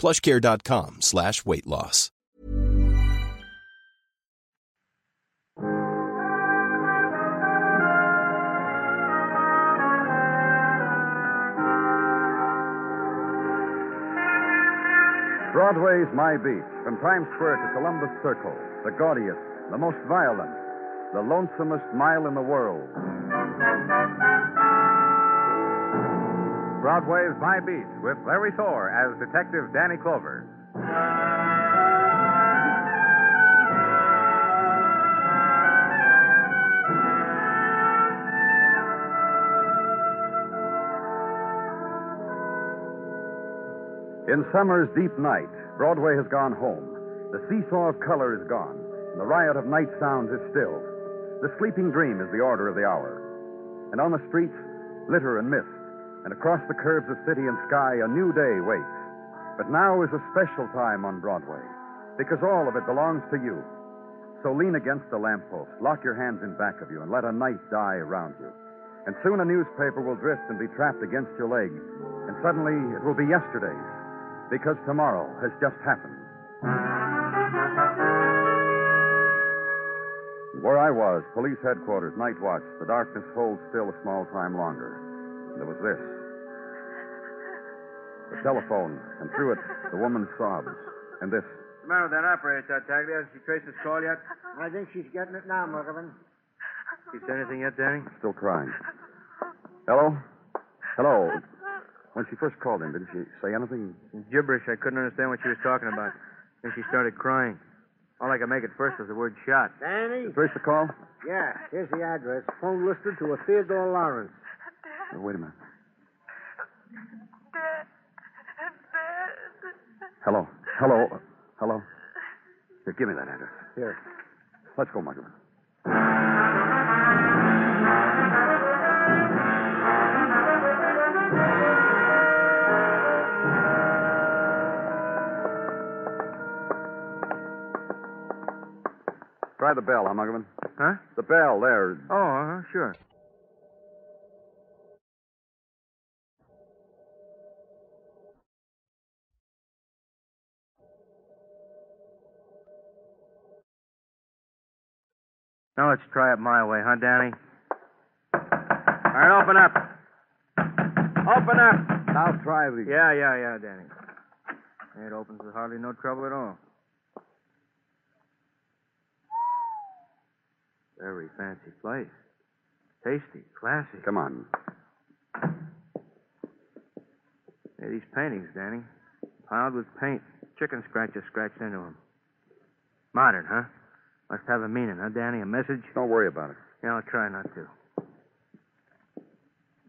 plushcare.com slash weight loss. Broadway's My Beat, from Times Square to Columbus Circle, the gaudiest, the most violent, the lonesomest mile in the world. Broadway's My Beat with Larry Thor as Detective Danny Clover. In summer's deep night, Broadway has gone home. The seesaw of color is gone, and the riot of night sounds is stilled. The sleeping dream is the order of the hour. And on the streets, litter and mist, and across the curves of city and sky, a new day waits. But now is a special time on Broadway, because all of it belongs to you. So lean against the lamppost, lock your hands in back of you, and let a night die around you. And soon a newspaper will drift and be trapped against your leg, and suddenly it will be yesterday's because tomorrow has just happened. Where I was, police headquarters, night watch, the darkness holds still a small time longer. And there was this. The telephone, and through it, the woman's sobs. And this. What's the matter with that operator, Tartaglia? Has she traced his call yet? I think she's getting it now, Muggavan. She said anything yet, Danny? Still crying. Hello? Hello? When she first called him, didn't she say anything? Gibberish. I couldn't understand what she was talking about. Then she started crying. All I could make at first was the word shot. Danny? Trace the call? Yeah, here's the address. Phone listed to a Theodore Lawrence. Oh, wait a minute. Hello. Hello. Hello. Here, give me that address. Here. Let's go, Muggavan. Try the bell, huh, Muggavan? Huh? The bell there. Oh, uh, sure. Let's try it my way, huh, Danny? All right, open up. Open up. I'll try the. Yeah, yeah, yeah, Danny. It opens with hardly no trouble at all. Very fancy place. Tasty, classy. Come on. Hey, these paintings, Danny. Piled with paint. Chicken scratches scratched into them. Modern, huh? Must have a meaning, huh, Danny? A message? Don't worry about it. Yeah, I'll try not to.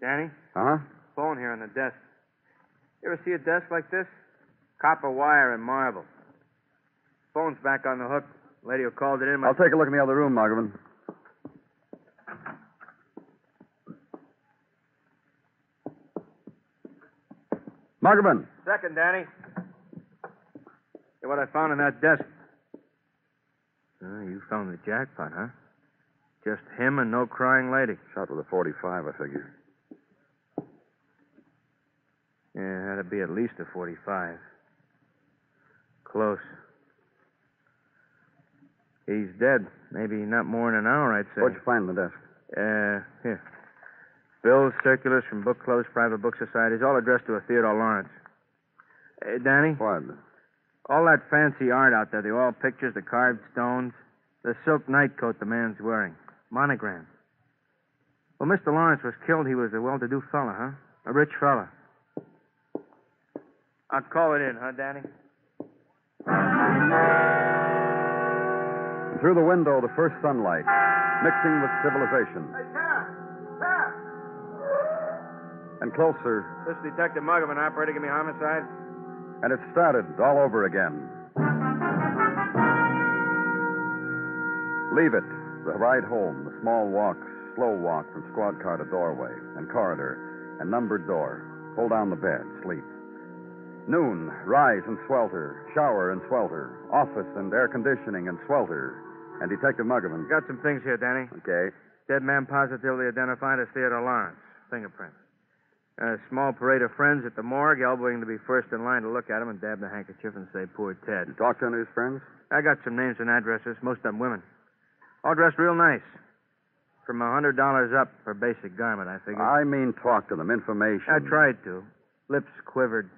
Danny, Uh huh. phone here on the desk. You ever see a desk like this? Copper wire and marble. Phone's back on the hook. Lady who called it in. I'll take a look in the other room, Muggavan. Muggavan. Second, Danny. See what I found in that desk. Oh, you found the jackpot, huh? Just him and no crying lady. Shot with a 45, I figure. Yeah, that'd be at least a 45. Close. He's dead. Maybe not more than an hour, I'd say. What'd you find in the desk? Uh, here. Bills, circulars from book clubs, private book societies, all addressed to a Theodore Lawrence. Hey, Danny? What? All that fancy art out there, the oil pictures, the carved stones, the silk nightcoat the man's wearing, monogram. Well, Mr. Lawrence was killed. He was a well-to-do fella, huh? A rich fella. I'll call it in, huh, Danny? Through the window, the first sunlight, mixing with civilization. And closer, This is Detective Muggavan, operator. Give me homicide. And it started all over again. Leave it. The ride home, the small walk, slow walk from squad car to doorway and corridor and numbered door. Pull down the bed, sleep. Noon, rise and swelter, shower and swelter, office and air conditioning and swelter. And Detective Muggavan. Got some things here, Danny. Okay. Dead man positively identified as Theodore Lawrence. Fingerprints. A small parade of friends at the morgue, elbowing to be first in line to look at him and dab the handkerchief and say, poor Ted. You talk to any of his friends? I got some names and addresses, most of them women. All dressed real nice. From a $100 up for basic garment, I figure. I mean, talk to them. Information. I tried to. Lips quivered.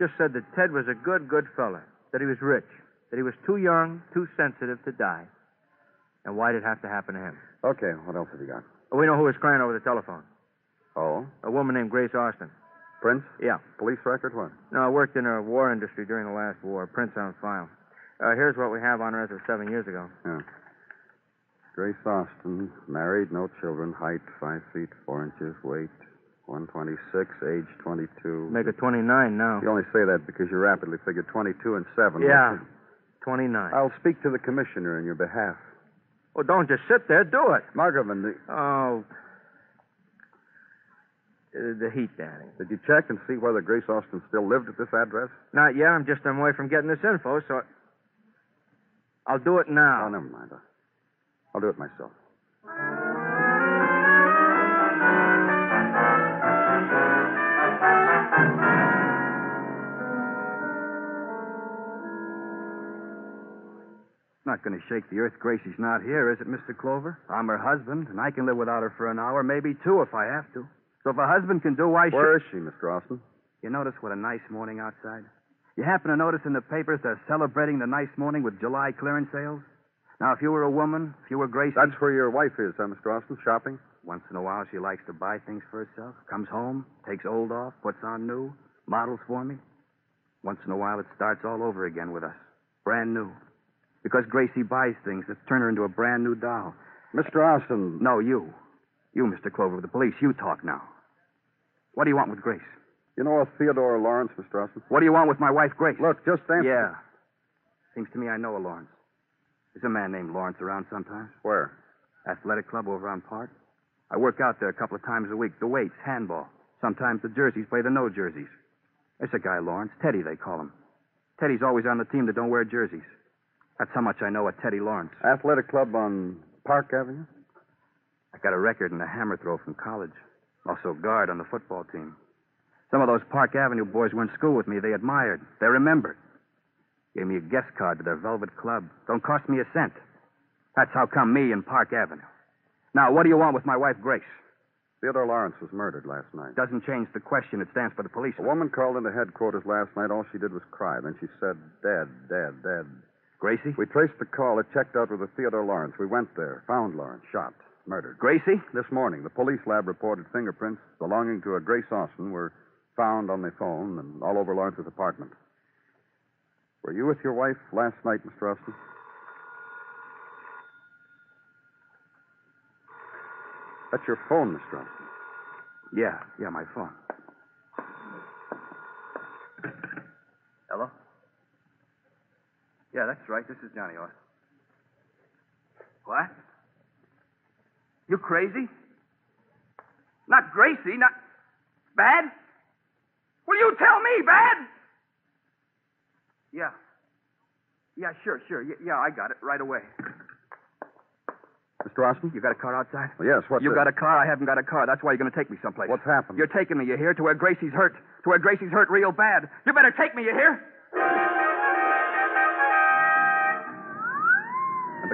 Just said that Ted was a good, good fella. That he was rich. That he was too young, too sensitive to die. And why'd it have to happen to him? Okay, what else have you got? We know who was crying over the telephone. Oh? A woman named Grace Austin. Prints? Yeah. Police record? What? No, I worked in the war industry during the last war. Prints on file. Uh, here's what we have on her as of seven years ago. Yeah. Grace Austin, married, no children, height five feet four inches, weight 126, age 22. Make it 29 now. You only say that because you rapidly figure 22 and 7. Yeah. 29. I'll speak to the commissioner in your behalf. Well, don't just sit there. Do it. Muggavan, the, Oh. Uh, the heat, Danny. did you check and see whether Grace Austin still lived at this address? Not yet. I'm just on my way from getting this info, so I'll do it now. Oh, never mind. I'll, I'll do it myself. Not going to shake the earth Gracie's not here, is it, Mr. Clover? I'm her husband, and I can live without her for an hour, maybe two if I have to. So if a husband can do, why Where should... is she, Mr. Austin? You notice what a nice morning outside? You happen to notice in the papers they're celebrating the nice morning with July clearance sales? Now, if you were a woman, if you were Gracie... That's where your wife is, huh, Mr. Austin? Shopping? Once in a while, she likes to buy things for herself. Comes home, takes old off, puts on new, models for me. Once in a while, it starts all over again with us. Brand new. Because Gracie buys things that turn her into a brand new doll. Mr. Austin. No, you. You, Mr. Clover, with the police. You talk now. What do you want with Grace? You know a Theodore Lawrence, Mr. Austin? What do you want with my wife, Grace? Look, just answer. Yeah. Seems to me I know a Lawrence. There's a man named Lawrence around sometimes. Where? Athletic club over on Park. I work out there a couple of times a week. The weights, handball. Sometimes the jerseys play the no jerseys. There's a guy, Lawrence. Teddy, they call him. Teddy's always on the team that don't wear jerseys. That's how much I know of Teddy Lawrence. Athletic club on Park Avenue? I got a record in the hammer throw from college. Also guard on the football team. Some of those Park Avenue boys went to school with me. They admired. They remembered. Gave me a guest card to their velvet club. Don't cost me a cent. That's how come me in Park Avenue. Now, what do you want with my wife, Grace? Theodore Lawrence was murdered last night. Doesn't change the question. It stands for the police. A woman called into headquarters last night. All she did was cry. Then she said, dead, dead, dead. Gracie? We traced the call. It checked out with the Theodore Lawrence. We went there, found Lawrence, shot, murdered. Gracie? This morning, the police lab reported fingerprints belonging to a Grace Austin were found on the phone and all over Lawrence's apartment. Were you with your wife last night, Mr. Austin? That's your phone, Mr. Austin. Yeah, yeah, my phone. Hello? Yeah, that's right. This is Johnny Austin. What? You crazy? Not Gracie, not. Bad? Will you tell me, Bad? Yeah. Yeah, sure, sure. Y- yeah, I got it right away. Mr. Austin? You got a car outside? Well, yes, what's You got a car? I haven't got a car. That's why you're going to take me someplace. What's happened? You're taking me, you hear, to where Gracie's hurt. To where Gracie's hurt real bad. You better take me, you hear?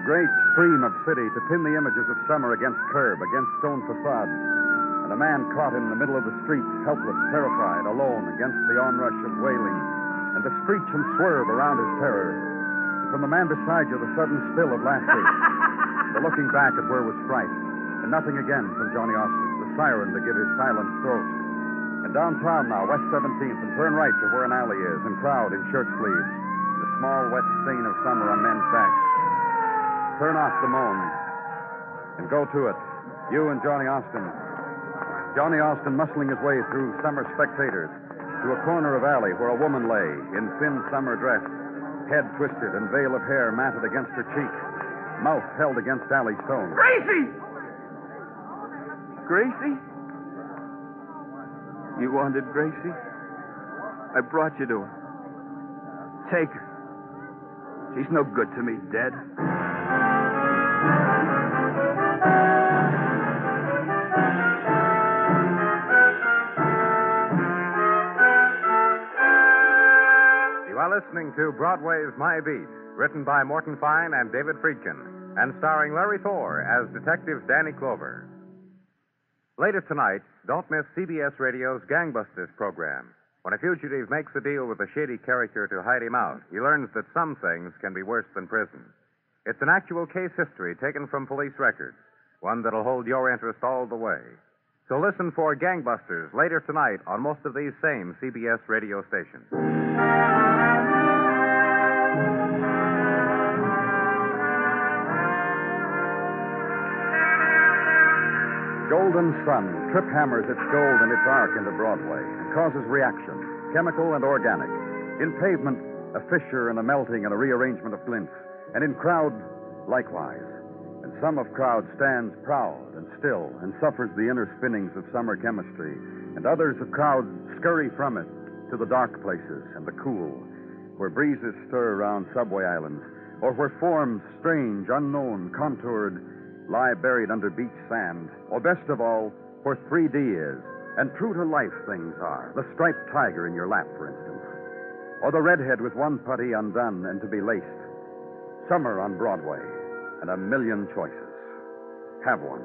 The great stream of city to pin the images of summer against curb, against stone facades. And a man caught in the middle of the street, helpless, terrified, alone, against the onrush of wailing. And the screech and swerve around his terror. And from the man beside you, the sudden spill of laughter. the looking back at where was fright. And nothing again from Johnny Austin, the siren to give his silent throat. And downtown now, West 17th, and turn right to where an alley is, and crowd in shirt sleeves. The small wet stain of summer on men's backs. Turn off the moan and go to it. You and Johnny Austin. Johnny Austin muscling his way through summer spectators to a corner of alley where a woman lay in thin summer dress, head twisted and veil of hair matted against her cheek, mouth held against alley stone. Gracie! Gracie? You wanted Gracie? I brought you to her. Take her. She's no good to me, dead. You are listening to Broadway's My Beat, written by Morton Fine and David Friedkin, and starring Larry Thor as Detective Danny Clover. Later tonight, don't miss CBS Radio's Gangbusters program. When a fugitive makes a deal with a shady character to hide him out, he learns that some things can be worse than prison. It's an actual case history taken from police records, one that'll hold your interest all the way. So listen for Gangbusters later tonight on most of these same CBS radio stations. Golden sun trip hammers its gold and its arc into Broadway and causes reaction, chemical and organic. In pavement, a fissure and a melting and a rearrangement of glints. And in crowd, likewise. And some of crowd stands proud and still and suffers the inner spinnings of summer chemistry. And others of crowd scurry from it to the dark places and the cool, where breezes stir around subway islands, or where forms strange, unknown, contoured, lie buried under beach sand, or best of all, where 3D is, and true to life things are. The striped tiger in your lap, for instance. Or the redhead with one putty undone and to be laced. Summer on Broadway, and a million choices. Have one.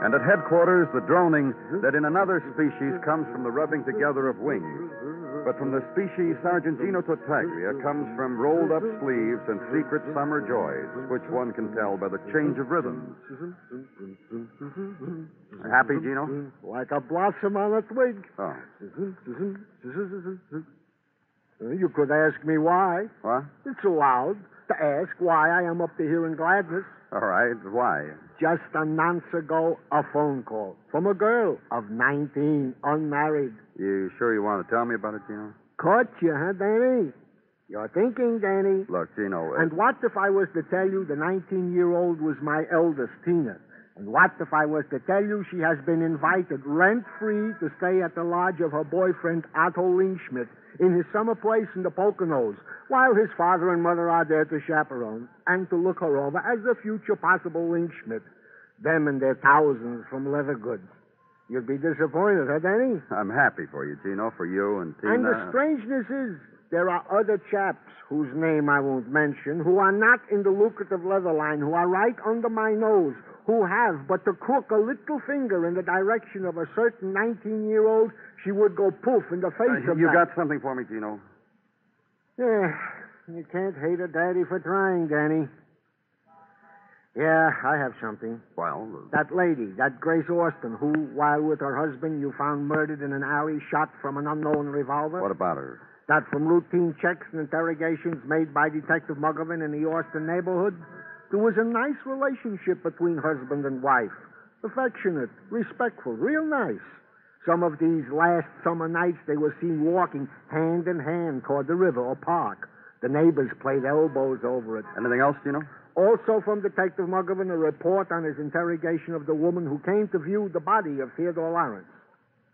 And at headquarters, the droning that in another species comes from the rubbing together of wings. But from the species Sergeant Gino Tartaglia comes from rolled up sleeves and secret summer joys, which one can tell by the change of rhythms. Happy, Gino? Like a blossom on a twig. Oh. Uh, you could ask me why. What? It's allowed to ask why I am up to here in gladness. All right. Why? Just a nonce ago, a phone call from a girl of 19, unmarried. You sure you want to tell me about it, Gino? Caught you, huh, Danny? You're thinking, Danny. Look, Gino. uh, And what if I was to tell you the 19 year old was my eldest, Tina? And what if I was to tell you she has been invited rent free to stay at the lodge of her boyfriend, Otto Lingschmidt, in his summer place in the Poconos, while his father and mother are there to chaperone and to look her over as a future possible Lingschmidt? Them and their thousands from leather goods. You'd be disappointed, huh, Danny? I'm happy for you, Gino, for you and Tina. And the strangeness is, there are other chaps whose name I won't mention who are not in the lucrative leather line, who are right under my nose, who have but to crook a little finger in the direction of a certain 19 year old, she would go poof in the face Uh, of you that. got something for me, Gino? Yeah, you can't hate a daddy for trying, Danny. Yeah, I have something. Well, That lady, that Grace Austin, who, while with her husband, you found murdered in an alley, shot from an unknown revolver. what about her? That from routine checks and interrogations made by Detective Muggavan in the Austin neighborhood, there was a nice relationship between husband and wife. Affectionate, respectful, real nice. Some of these last summer nights they were seen walking hand in hand toward the river or park. The neighbors played elbows over it. Anything else, do you know? Also from Detective Muggavan, a report on his interrogation of the woman who came to view the body of Theodore Lawrence.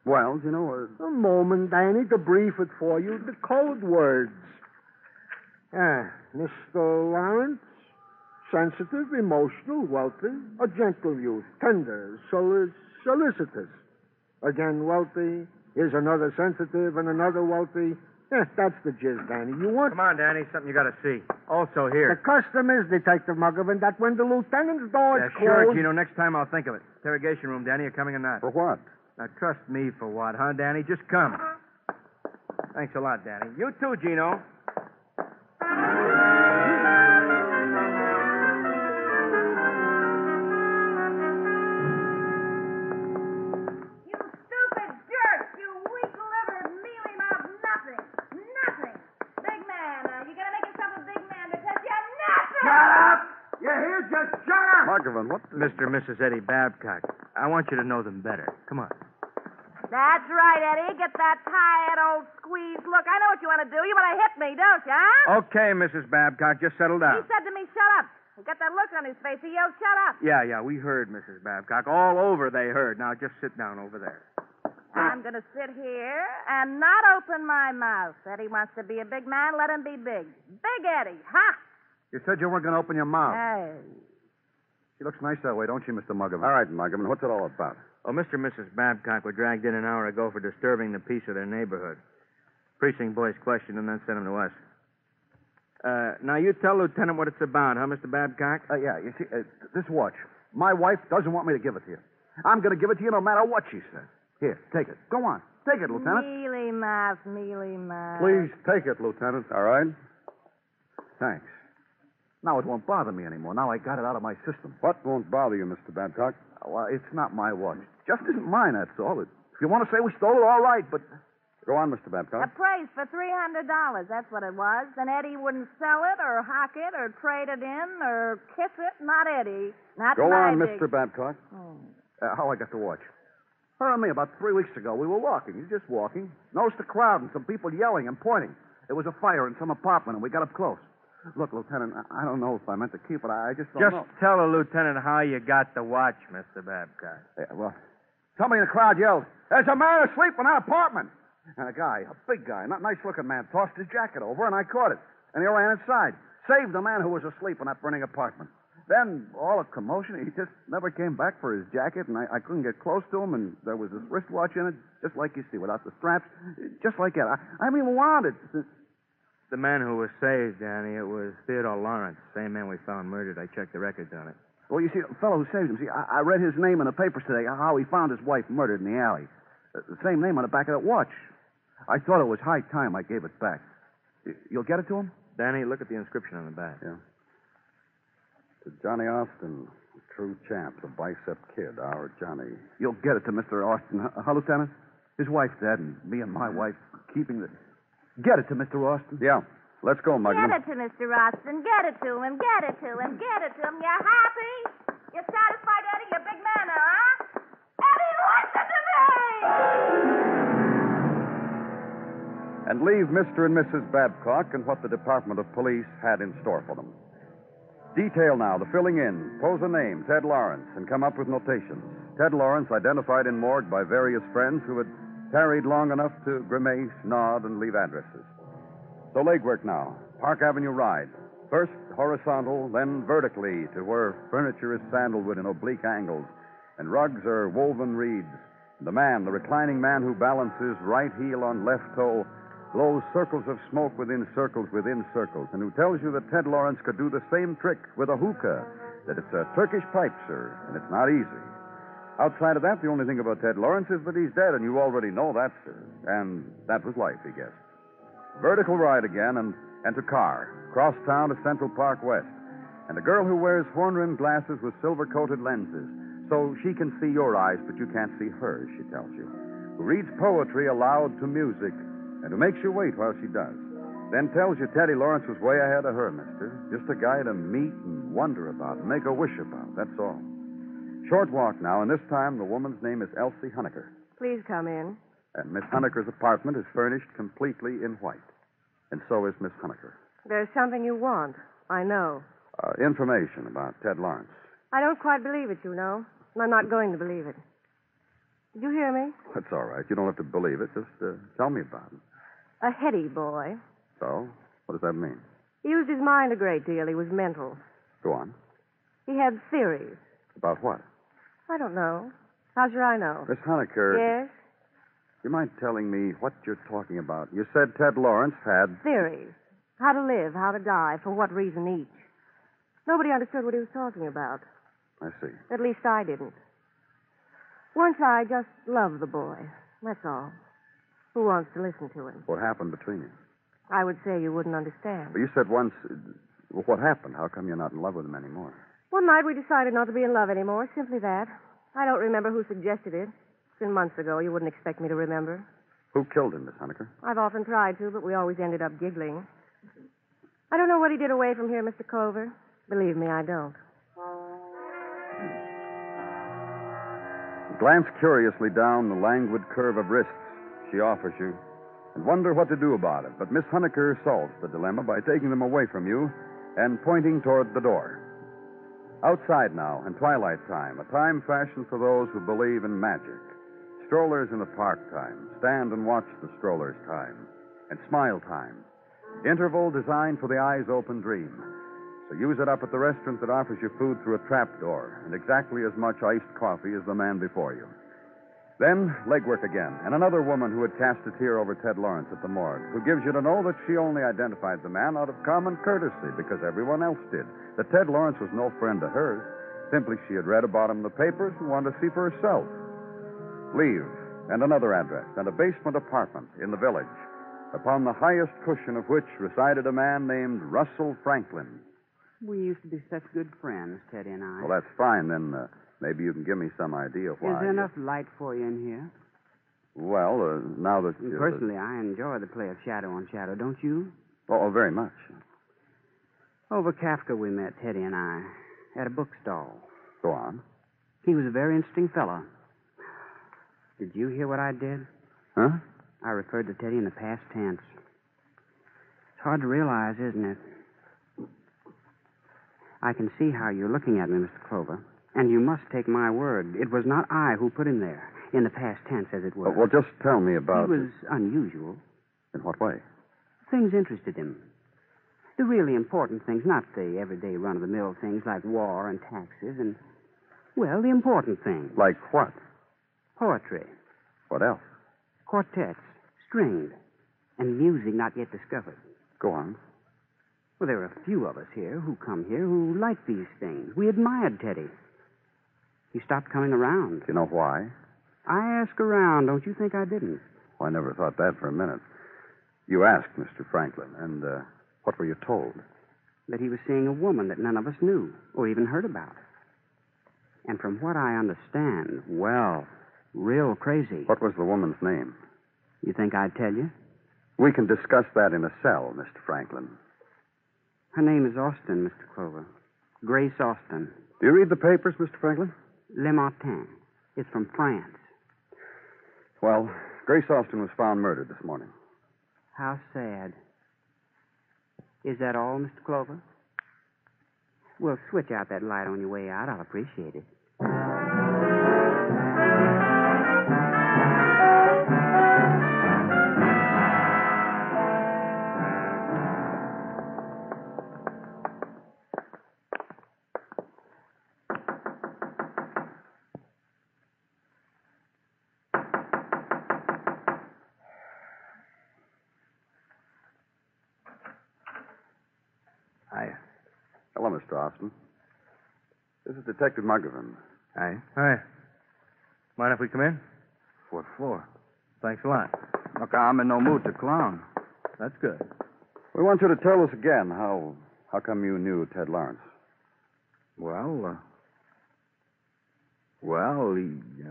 Well, you know, uh, A moment, Danny, to brief it for you. The code words. Ah, Mr. Lawrence, sensitive, emotional, wealthy, a gentle youth, tender, solic- solicitous. Again, wealthy. Here's another sensitive and another wealthy. Eh, that's the gist, Danny. You want Come on, Danny. Something you got to see. Also here. the here. custom is, Detective Muggavan, that when the lieutenant's door Yeah, is sure, closed, Gino. Next time I'll think of it. Interrogation room, Danny. You're coming or not? for what? Now, trust me for what, huh, Danny? Just come. Thanks a lot, Danny. You too, Gino. What? Mr. and Mrs. Eddie Babcock. I want you to know them better. Come on. That's right, Eddie. Get that tired old squeeze look. I know what you want to do. You want to hit me, don't you, huh? Okay, Mrs. Babcock. Just settle down. He said to me, shut up. He got that look on his face. He yelled, shut up. Yeah, yeah, we heard, Mrs. Babcock. All over they heard. Now, just sit down over there. I'm going to sit here and not open my mouth. Eddie wants to be a big man. Let him be big. Big Eddie. Ha! You said you weren't going to open your mouth. Hey. She looks nice that way, don't you, Mr. Muggavan? All right, Muggavan, what's it all about? Oh, Mr. and Mrs. Babcock were dragged in an hour ago for disturbing the peace of their neighborhood. Precinct boys questioned and then sent them to us. Uh, now, you tell Lieutenant what it's about, huh, Mr. Babcock? Uh, yeah, you see, uh, this watch. My wife doesn't want me to give it to you. I'm going to give it to you no matter what she says. Here, take it. Go on. Take it, Lieutenant. Mealy mouth, mealy mouth. Please take it, Lieutenant. All right. Thanks. Now it won't bother me anymore. Now I got it out of my system. What won't bother you, Mr. Babcock? Well, it's not my watch. It Just isn't mine, that's all. If you want to say we stole it, all right, but. Go on, Mr. Babcock. Appraised for three hundred dollars. That's what it was. And Eddie wouldn't sell it or hock it or trade it in or kiss it. Not Eddie. Not Go my on, big- Mr. Babcock. Hmm. Uh, how I got the watch. Her and me, about three weeks ago, we were walking. Just walking. Noticed a crowd and some people yelling and pointing. There was a fire in some apartment, and we got up close. Look, Lieutenant, I- don't know if I meant to keep it. I just don't Just know. tell the lieutenant how you got the watch, Mr. Babcock. Yeah, well, somebody in the crowd yelled, There's a man asleep in that apartment. And a guy, a big guy, not nice looking man, tossed his jacket over, and I caught it. And he ran inside. Saved the man who was asleep in that burning apartment. Then, all a commotion, he just never came back for his jacket, and I, I couldn't get close to him, and there was this wristwatch in it, just like you see, without the straps, just like that. I, I even want it. The man who was saved, Danny, it was Theodore Lawrence, same man we found murdered. I checked the records on it. Well, you see, the fellow who saved him, see, I, I read his name in the papers today, how he found his wife murdered in the alley. Uh, the same name on the back of that watch. I thought it was high time I gave it back. Y- You'll get it to him? Danny, look at the inscription on the back. Yeah. To Johnny Austin, true champ, the bicep kid, our Johnny. You'll get it to Mr. Austin, huh, huh, Lieutenant? His wife's dead, and me and my wife keeping the. Get it to Mr. Austin? Yeah. Let's go, Get it to Mr. Austin. Get it to him. Get it to him. Get it to him. You happy? You satisfied, Eddie? You're a big man now, huh? Eddie, listen to me! and leave Mr. and Mrs. Babcock and what the Department of Police had in store for them. Detail now the filling in, pose a name, Ted Lawrence, and come up with notations. Ted Lawrence identified in morgue by various friends who had tarried long enough to grimace, nod, and leave addresses. So legwork now. Park Avenue ride. First horizontal, then vertically to where furniture is sandalwood in oblique angles, and rugs are woven reeds. The man, the reclining man who balances right heel on left toe, blows circles of smoke within circles within circles, and who tells you that Ted Lawrence could do the same trick with a hookah, that it's a Turkish pipe, sir, and it's not easy. Outside of that, the only thing about Ted Lawrence is that he's dead, and you already know that, sir. And that was life, he guessed. Vertical ride again, and, and to car. Cross town to Central Park West. And a girl who wears horn rimmed glasses with silver coated lenses, so she can see your eyes, but you can't see hers, she tells you. Who reads poetry aloud to music, and who makes you wait while she does. Then tells you Teddy Lawrence was way ahead of her, mister. Just a guy to meet and wonder about and make a wish about, that's all. Short walk now, and this time the woman's name is Elsie Honecker. Please come in. And Miss Honeker's apartment is furnished completely in white. And so is Miss Honeker. There's something you want. I know. Uh, information about Ted Lawrence. I don't quite believe it, you know. And I'm not going to believe it. Did you hear me? That's all right. You don't have to believe it. Just uh, tell me about it. A heady boy. So, what does that mean? He used his mind a great deal. He was mental. Go on. He had theories. About what? I don't know. How should I know? Miss Honeker. Yes? You mind telling me what you're talking about? You said Ted Lawrence had. Theories. How to live, how to die, for what reason each. Nobody understood what he was talking about. I see. At least I didn't. Once I just loved the boy. That's all. Who wants to listen to him? What happened between you? I would say you wouldn't understand. But you said once. well, what happened? How come you're not in love with him anymore? One night we decided not to be in love anymore. Simply that. I don't remember who suggested it. It's been months ago. You wouldn't expect me to remember. Who killed him, Miss Honeker? I've often tried to, but we always ended up giggling. I don't know what he did away from here, Mr. Clover. Believe me, I don't. Glance curiously down the languid curve of wrists she offers you and wonder what to do about it. But Miss Honeker solves the dilemma by taking them away from you and pointing toward the door. Outside now, in twilight time, a time fashioned for those who believe in magic. Strollers in the park time, stand and watch the strollers time, and smile time. Interval designed for the eyes open dream. So use it up at the restaurant that offers you food through a trap door and exactly as much iced coffee as the man before you. Then legwork again, and another woman who had cast a tear over Ted Lawrence at the morgue, who gives you to know that she only identified the man out of common courtesy because everyone else did. That Ted Lawrence was no friend of hers. Simply she had read about him in the papers and wanted to see for herself. Leave, and another address, and a basement apartment in the village, upon the highest cushion of which resided a man named Russell Franklin. We used to be such good friends, Teddy and I. Well, that's fine. Then uh, maybe you can give me some idea why. Is there enough light for you in here? Well, uh, now that you Personally, I enjoy the play of shadow on shadow, don't you? Oh, oh, very much. Over Kafka, we met, Teddy and I, at a bookstall. Go on. He was a very interesting fellow. Did you hear what I did? Huh? I referred to Teddy in the past tense. It's hard to realize, isn't it? I can see how you're looking at me, Mr. Clover. And you must take my word. It was not I who put him there, in the past tense, as it were. Well, well, just tell me about. He was unusual. In what way? Things interested him. The really important things, not the everyday run of the mill things like war and taxes and, well, the important things. Like what? Poetry, What else? quartets, stringed, and music not yet discovered. Go on. Well, there are a few of us here who come here who like these things. We admired Teddy. He stopped coming around. Do you know why? I ask around. Don't you think I didn't? Well, I never thought that for a minute. You asked, Mr. Franklin, and uh, what were you told? That he was seeing a woman that none of us knew or even heard about. And from what I understand, well, real crazy. What was the woman's name? You think I'd tell you? We can discuss that in a cell, Mr. Franklin. Her name is Austin, Mr. Clover. Grace Austin. Do you read the papers, Mr. Franklin? Le Martin. It's from France. Well, Grace Austin was found murdered this morning. How sad. Is that all, Mr. Clover? Well, switch out that light on your way out. I'll appreciate it. Detective Muggavan. Hi. Hi. Mind if we come in? Fourth floor. Thanks a lot. Look, I'm in no mood to clown. That's good. We want you to tell us again how how come you knew Ted Lawrence. Well, uh, well, he, uh,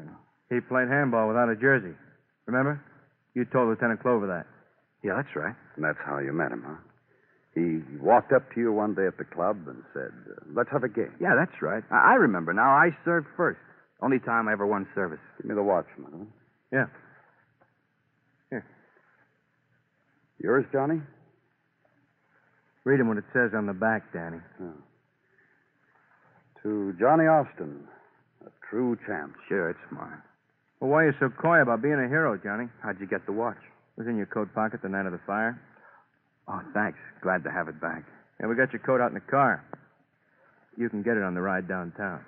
He played handball without a jersey. Remember? You told Lieutenant Clover that. yeah, that's right. And that's how you met him, huh? He walked up to you one day at the club and said, uh, "Let's have a game." Yeah, that's right. I, I remember now. I served first. Only time I ever won service. Give me the watch, Muggavan. Yeah. Here. Yours, Johnny? Read him what it says on the back, Danny. Oh. To Johnny Austin, a true champ. Sure, it's mine. Well, why are you so coy about being a hero, Johnny? How'd you get the watch? It was in your coat pocket the night of the fire. Oh, thanks. Glad to have it back. Yeah, we got your coat out in the car. You can get it on the ride downtown.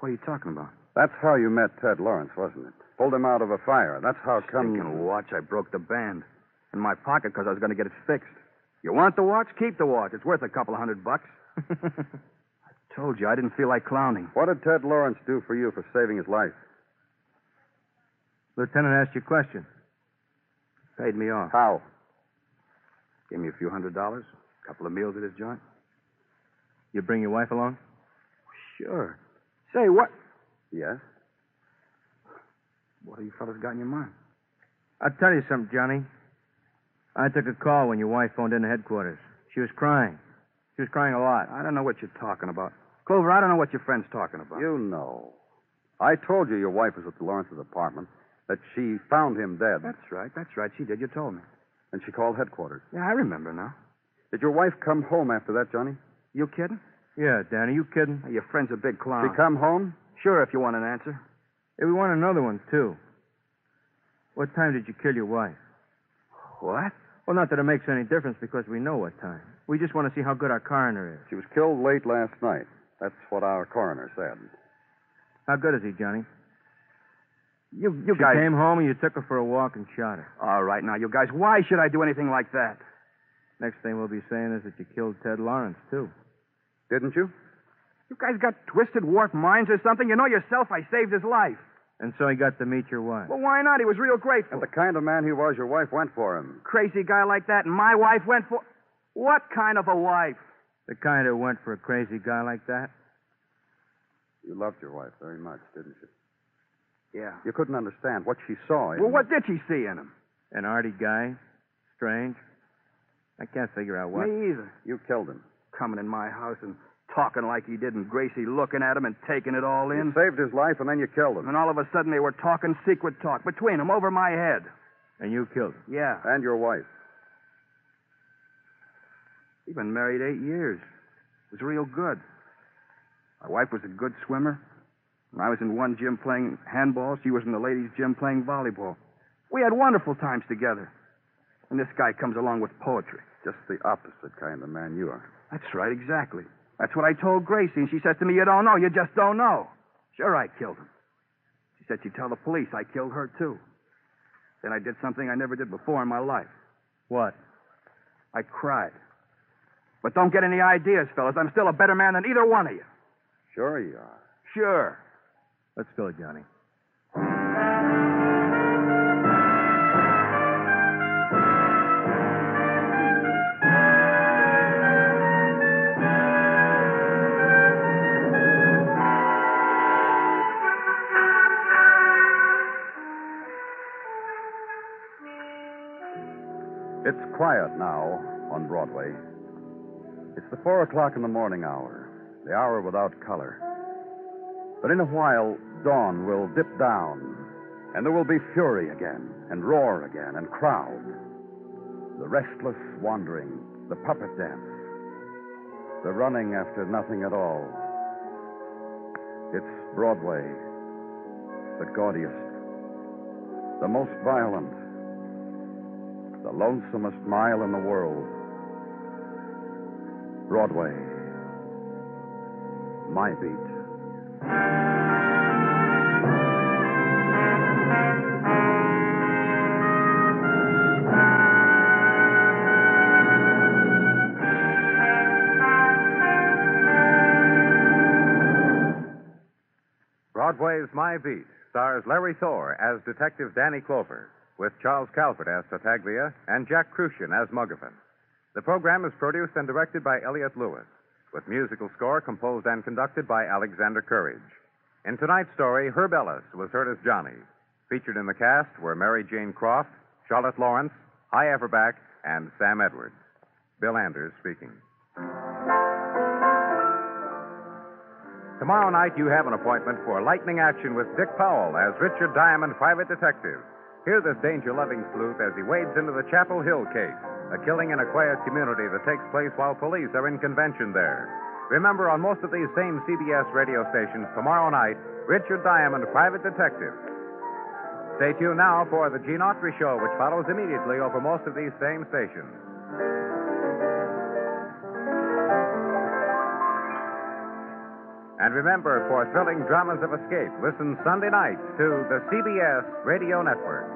What are you talking about? That's how you met Ted Lawrence, wasn't it? Pulled him out of a fire. That's how come. Stinking watch. I broke the band. In my pocket because I was going to get it fixed. You want the watch? Keep the watch. It's worth a couple of hundred bucks. I told you I didn't feel like clowning. What did Ted Lawrence do for you for saving his life? Lieutenant asked you a question. Paid me off. How? Gave me a few hundred dollars. A couple of meals at his joint. You bring your wife along? Sure. Say, what? Yes? What have you fellas got in your mind? I'll tell you something, Johnny. I took a call when your wife phoned in to headquarters. She was crying. She was crying a lot. I don't know what you're talking about. Clover, I don't know what your friend's talking about. You know. I told you your wife was at the Lawrence's apartment, that she found him dead. That's right. That's right. She did. You told me. And she called headquarters. Yeah, I remember now. Did your wife come home after that, Johnny? You kidding? Yeah, Danny, you kidding? Your friend's a big clown. She come home? Sure, if you want an answer. Yeah, we want another one, too. What time did you kill your wife? What? Well, not that it makes any difference because we know what time. We just want to see how good our coroner is. She was killed late last night. That's what our coroner said. How good is he, Johnny? You, you she guys. came home and you took her for a walk and shot her. All right, now, you guys, why should I do anything like that? Next thing we'll be saying is that you killed Ted Lawrence, too. Didn't you? You guys got twisted, warped minds or something? You know yourself I saved his life. And so he got to meet your wife. Well, why not? He was real grateful. And the kind of man he was, your wife went for him. Crazy guy like that, and my wife went for. What kind of a wife? The kind who went for a crazy guy like that? You loved your wife very much, didn't you? Yeah. You couldn't understand what she saw in Well, what did she see in him? An arty guy? Strange? I can't figure out what. Me either. You killed him. Coming in my house and talking like he did, and Gracie looking at him and taking it all in. You saved his life, and then you killed him. And all of a sudden they were talking secret talk between them over my head. And you killed him? Yeah. And your wife. We've been married eight years. It was real good. My wife was a good swimmer. When I was in one gym playing handball, she was in the ladies' gym playing volleyball. We had wonderful times together. And this guy comes along with poetry. Just the opposite kind of man you are. That's right, exactly. That's what I told Gracie, and she says to me, You don't know, you just don't know. Sure, I killed him. She said she'd tell the police I killed her, too. Then I did something I never did before in my life. What? I cried. But don't get any ideas, fellas. I'm still a better man than either one of you. Sure you are. Sure. Let's go, Johnny. It's quiet now on Broadway. It's the four o'clock in the morning hour, the hour without color. But in a while, dawn will dip down, and there will be fury again, and roar again, and crowd. The restless wandering, the puppet dance, the running after nothing at all. It's Broadway, the gaudiest, the most violent, the lonesomest mile in the world. Broadway, my beat. Beat stars Larry Thor as Detective Danny Clover, with Charles Calvert as Tartaglia and Jack Kruschen as Muggavan. The program is produced and directed by Elliott Lewis, with musical score composed and conducted by Alexander Courage. In tonight's story, Herb Ellis was heard as Johnny. Featured in the cast were Mary Jane Croft, Charlotte Lawrence, Hy Averback, and Sam Edwards. Bill Anders speaking. Tomorrow night, you have an appointment for lightning action with Dick Powell as Richard Diamond, private detective. Hear this danger loving sleuth as he wades into the Chapel Hill case, a killing in a quiet community that takes place while police are in convention there. Remember, on most of these same CBS radio stations tomorrow night, Richard Diamond, Private Detective. Stay tuned now for the Gene Autry Show, which follows immediately over most of these same stations. And remember, for thrilling dramas of escape, listen Sunday nights to the CBS Radio Network.